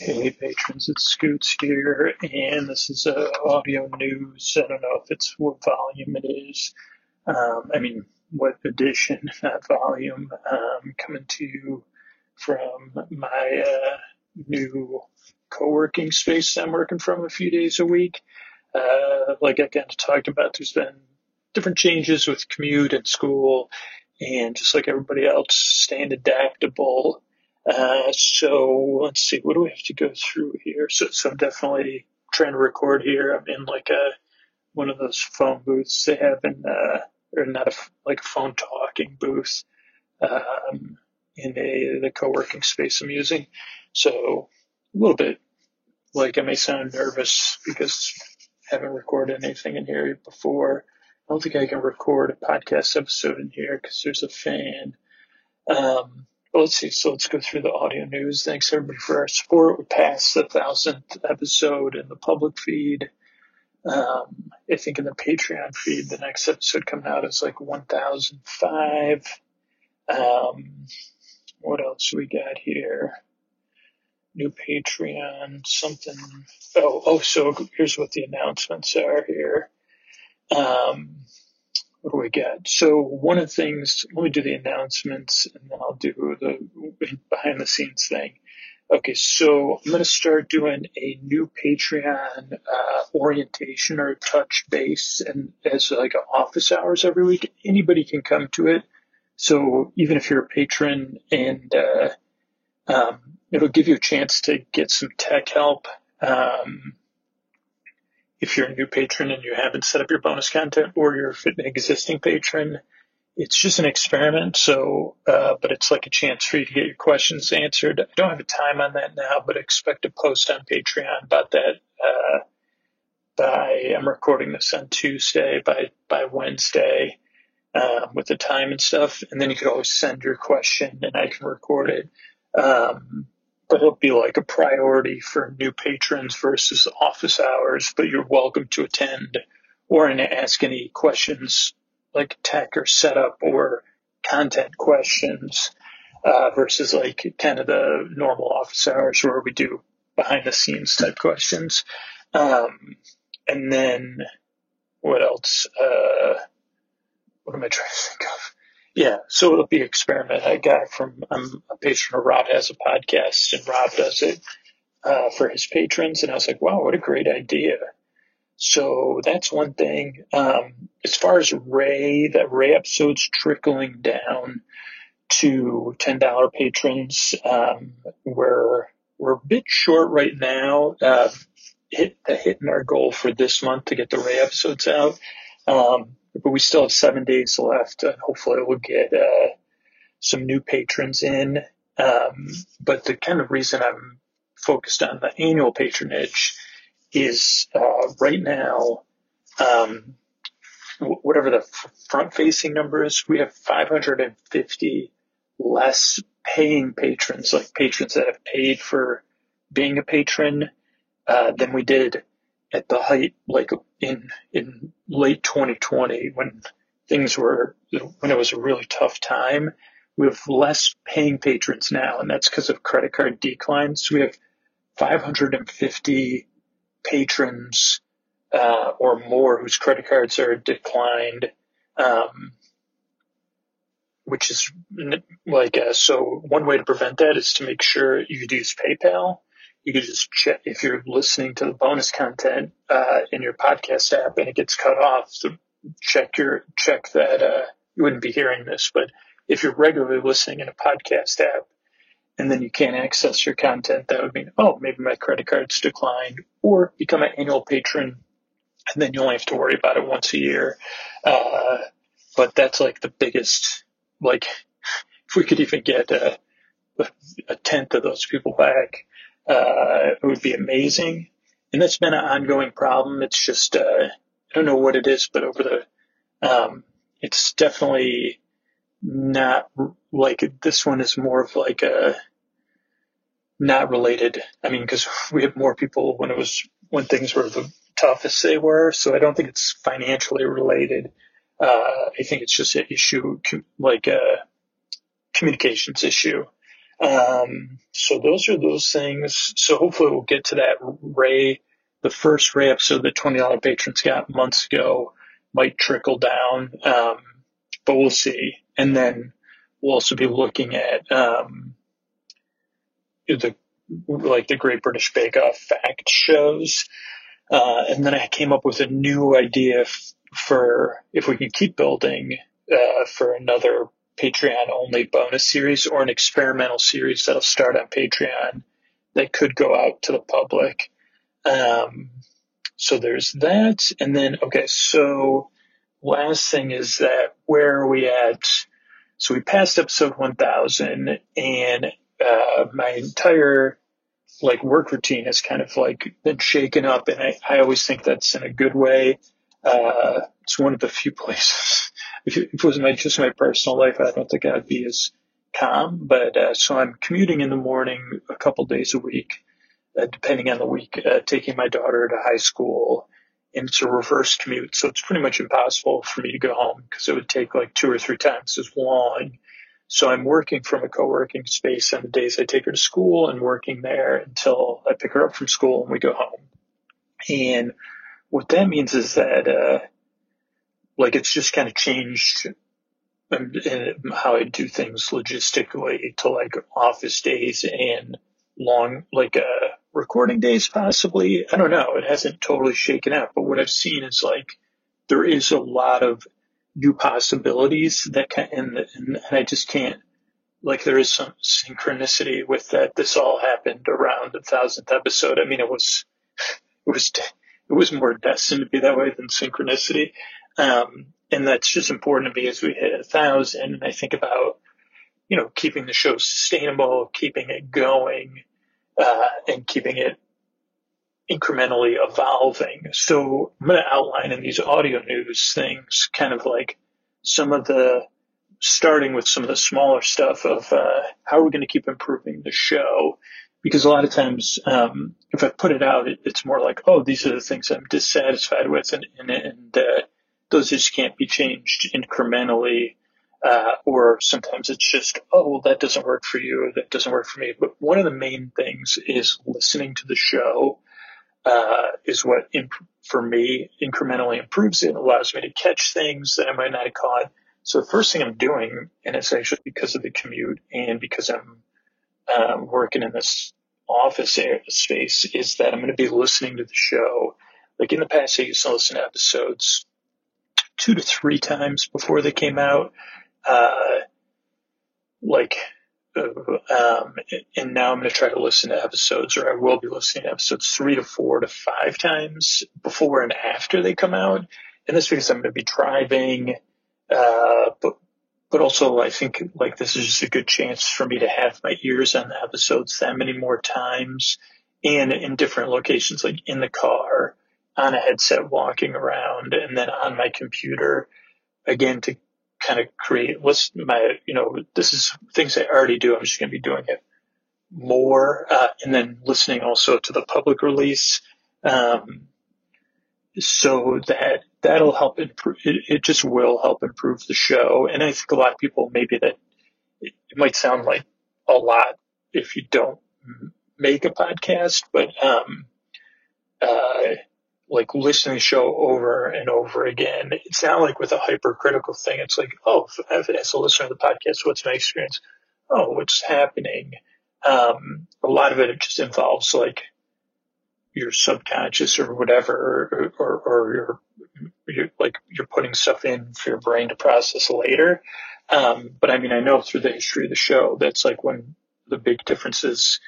Hey patrons, it's Scoots here, and this is uh, audio news. I don't know if it's what volume it is. Um, I mean, what edition, not volume. Um, coming to you from my uh, new co-working space I'm working from a few days a week. Uh, like I kind of talked about, there's been different changes with commute and school, and just like everybody else, staying adaptable uh, so let's see, what do we have to go through here? So, so I'm definitely trying to record here. I'm in like a one of those phone booths they have in, uh, or not a like a phone talking booth, um, in a the co-working space I'm using. So a little bit like I may sound nervous because I haven't recorded anything in here before. I don't think I can record a podcast episode in here because there's a fan. Um, let's see. So let's go through the audio news. Thanks everybody for our support. We passed the thousandth episode in the public feed. Um, I think in the Patreon feed, the next episode coming out is like 1005. Um, what else we got here? New Patreon, something. Oh, oh, so here's what the announcements are here. Um, what do we got? So one of the things, let me do the announcements and then I'll do the behind the scenes thing. Okay, so I'm going to start doing a new Patreon uh, orientation or touch base, and as like office hours every week. Anybody can come to it. So even if you're a patron, and uh, um, it'll give you a chance to get some tech help. Um, if you're a new patron and you haven't set up your bonus content or you're an existing patron, it's just an experiment. So, uh, but it's like a chance for you to get your questions answered. I don't have a time on that now, but expect a post on Patreon about that. Uh, by I'm recording this on Tuesday. By by Wednesday, um, with the time and stuff, and then you could always send your question and I can record it. Um, but it'll be like a priority for new patrons versus office hours, but you're welcome to attend or ask any questions like tech or setup or content questions uh, versus like kind of the normal office hours where we do behind the scenes type questions. Um, and then what else? Uh, what am I trying? Yeah, so it'll be experiment. I got it from I'm a patron of Rob has a podcast, and Rob does it uh, for his patrons, and I was like, wow, what a great idea. So that's one thing. Um, as far as Ray, that Ray episode's trickling down to ten dollar patrons. Um, we're we're a bit short right now. Uh, hit hitting our goal for this month to get the Ray episodes out. Um, but we still have seven days left, and hopefully we'll get uh, some new patrons in. Um, but the kind of reason I'm focused on the annual patronage is uh, right now, um, whatever the front facing number is, we have 550 less paying patrons, like patrons that have paid for being a patron, uh, than we did at the height, like in in late 2020, when things were when it was a really tough time. We have less paying patrons now, and that's because of credit card declines. We have 550 patrons uh, or more whose credit cards are declined, um, which is like uh, so. One way to prevent that is to make sure you use PayPal you could just check if you're listening to the bonus content uh, in your podcast app and it gets cut off. So check your check that uh, you wouldn't be hearing this, but if you're regularly listening in a podcast app and then you can't access your content, that would mean oh maybe my credit card's declined, or become an annual patron, and then you only have to worry about it once a year. Uh, but that's like the biggest like if we could even get a, a tenth of those people back uh, it would be amazing. And that's been an ongoing problem. It's just, uh, I don't know what it is, but over the, um, it's definitely not like this one is more of like a, not related. I mean, because we have more people when it was when things were the toughest they were. So I don't think it's financially related. Uh, I think it's just an issue like a communications issue. Um, so those are those things. So hopefully we'll get to that Ray, the first Ray episode that $20 patrons got months ago might trickle down. Um, but we'll see. And then we'll also be looking at, um, the, like the Great British Bake Off fact shows. Uh, and then I came up with a new idea f- for if we can keep building, uh, for another Patreon only bonus series or an experimental series that'll start on Patreon that could go out to the public. Um, so there's that. And then, okay, so last thing is that where are we at? So we passed episode 1000 and, uh, my entire like work routine has kind of like been shaken up and I, I always think that's in a good way. Uh, it's one of the few places if it was my, just my personal life, I don't think I'd be as calm. But uh, so I'm commuting in the morning a couple days a week, uh, depending on the week, uh, taking my daughter to high school. And it's a reverse commute, so it's pretty much impossible for me to go home because it would take like two or three times as long. So I'm working from a co-working space on the days I take her to school and working there until I pick her up from school and we go home. And what that means is that, uh, like it's just kind of changed how I do things logistically to like office days and long, like uh, recording days possibly. I don't know. It hasn't totally shaken out, but what I've seen is like there is a lot of new possibilities that can, and, and, I just can't, like there is some synchronicity with that. This all happened around the thousandth episode. I mean, it was, it was, it was more destined to be that way than synchronicity. Um, and that's just important to me as we hit a thousand. And I think about, you know, keeping the show sustainable, keeping it going, uh, and keeping it incrementally evolving. So I'm going to outline in these audio news things kind of like some of the, starting with some of the smaller stuff of, uh, how we're going to keep improving the show. Because a lot of times, um, if I put it out, it, it's more like, oh, these are the things I'm dissatisfied with and, and, and uh, those just can't be changed incrementally. Uh, or sometimes it's just, oh, well, that doesn't work for you, that doesn't work for me. But one of the main things is listening to the show, uh, is what, imp- for me, incrementally improves it, allows me to catch things that I might not have caught. So the first thing I'm doing, and it's actually because of the commute and because I'm um, working in this office space, is that I'm going to be listening to the show. Like in the past, I used to listen to episodes two to three times before they came out. Uh, like, uh, um, and now I'm going to try to listen to episodes, or I will be listening to episodes three to four to five times before and after they come out. And that's because I'm going to be driving, uh, but but also I think like this is just a good chance for me to have my ears on the episodes that many more times and in different locations, like in the car, on a headset walking around and then on my computer again to kind of create what's my, you know, this is things I already do. I'm just going to be doing it more, uh, and then listening also to the public release. Um, so that that'll help improve. It, it, just will help improve the show. And I think a lot of people maybe that it, might sound like a lot if you don't make a podcast, but um, uh, like listening to the show over and over again. It's not like with a hypercritical thing. It's like, oh, as a listener to the podcast, what's my experience? Oh, what's happening? Um, a lot of it just involves like your subconscious or whatever, or, or, or you're, you're, like you're putting stuff in for your brain to process later. Um, but I mean, I know through the history of the show, that's like when the big differences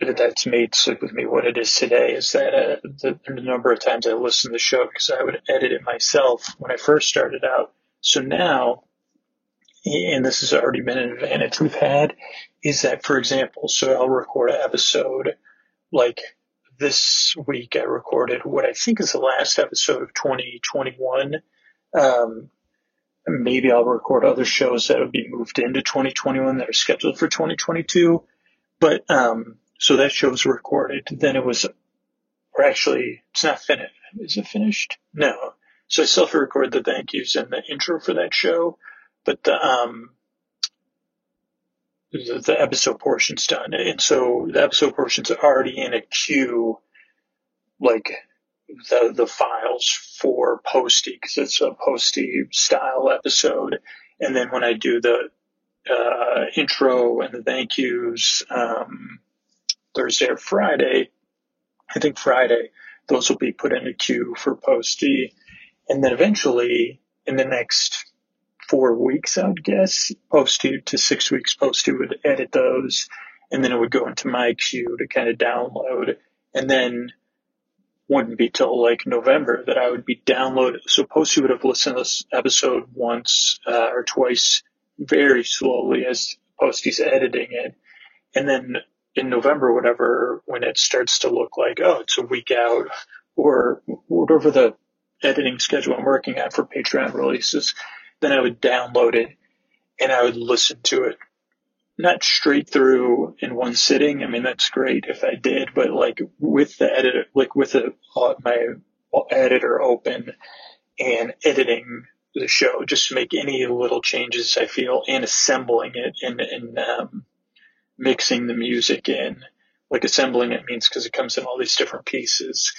that's made Sleep With Me what it is today is that uh, the, the number of times I listened to the show because I would edit it myself when I first started out. So now, and this has already been an advantage we've had, is that, for example, so I'll record an episode like this week I recorded what I think is the last episode of 2021. Um, maybe I'll record other shows that will be moved into 2021 that are scheduled for 2022. But um, so that show was recorded. Then it was, or actually, it's not finished. Is it finished? No. So I still have to record the thank yous and the intro for that show. But the, um, the, the episode portion's done. And so the episode portion's already in a queue, like the, the files for Posty, because it's a Posty style episode. And then when I do the uh, intro and the thank yous um, Thursday or Friday, I think Friday, those will be put in a queue for Posty. And then eventually, in the next four weeks, I would guess, Posty to six weeks, Posty would edit those. And then it would go into my queue to kind of download. And then wouldn't be till like November that I would be downloaded. So Posty would have listened to this episode once uh, or twice very slowly as Posty's editing it. And then in November, whatever, when it starts to look like, oh, it's a week out or whatever the editing schedule I'm working at for Patreon releases, then I would download it and I would listen to it. Not straight through in one sitting. I mean, that's great if I did, but like with the editor, like with uh, my editor open and editing the show, just to make any little changes I feel and assembling it and, and um, mixing the music in. Like assembling it means because it comes in all these different pieces.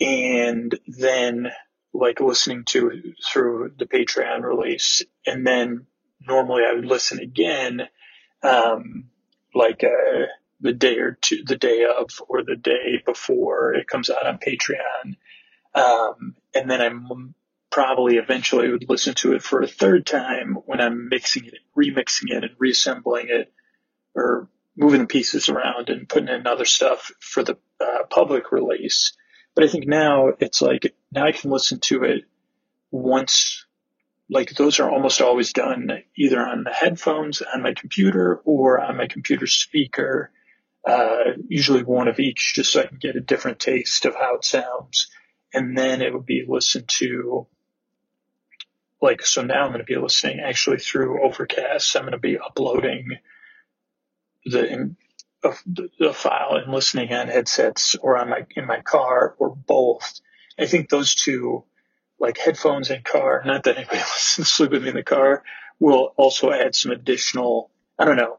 And then like listening to through the Patreon release. And then normally I would listen again, um, like, uh, the day or two, the day of or the day before it comes out on Patreon. Um, and then I'm probably eventually would listen to it for a third time when I'm mixing it, remixing it and reassembling it or moving the pieces around and putting in other stuff for the uh, public release. But I think now it's like, now I can listen to it once, like those are almost always done either on the headphones on my computer or on my computer speaker, uh, usually one of each just so I can get a different taste of how it sounds. And then it would be listened to like, so now I'm going to be listening actually through Overcast. I'm going to be uploading the, the, the file and listening on headsets or on my, in my car or both. I think those two, like headphones and car, not that anybody listens to sleep with me in the car, will also add some additional, I don't know,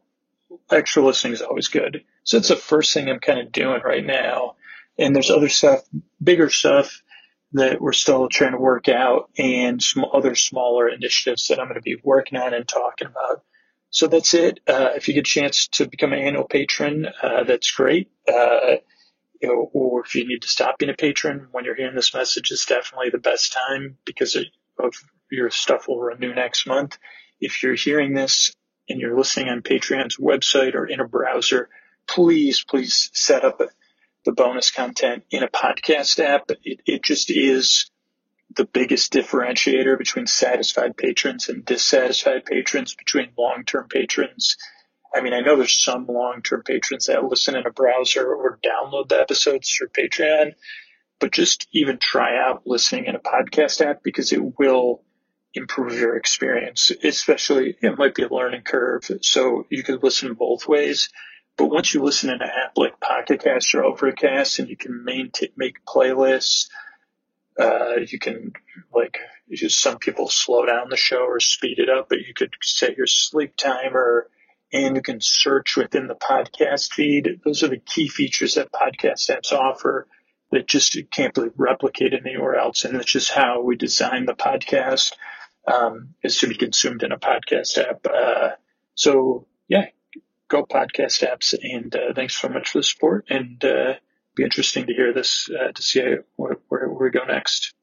extra listening is always good. So that's the first thing I'm kind of doing right now. And there's other stuff, bigger stuff that we're still trying to work out and some other smaller initiatives that I'm going to be working on and talking about. So that's it. Uh, if you get a chance to become an annual patron, uh, that's great. Uh, you know, or if you need to stop being a patron when you're hearing this message is definitely the best time because of your stuff will renew next month. If you're hearing this and you're listening on Patreon's website or in a browser, please, please set up the bonus content in a podcast app. It, it just is the biggest differentiator between satisfied patrons and dissatisfied patrons, between long-term patrons. I mean, I know there's some long-term patrons that listen in a browser or download the episodes through Patreon, but just even try out listening in a podcast app because it will improve your experience, especially it might be a learning curve. So you could listen both ways. But once you listen in an app like Pocket Cast or Overcast and you can maintain, make playlists, uh, you can like just some people slow down the show or speed it up, but you could set your sleep timer and you can search within the podcast feed. Those are the key features that podcast apps offer that just can't be replicated anywhere else. And that's just how we design the podcast um, is to be consumed in a podcast app. Uh, so yeah, go podcast apps. And uh, thanks so much for the support. And uh, be interesting to hear this uh, to see where, where, where we go next.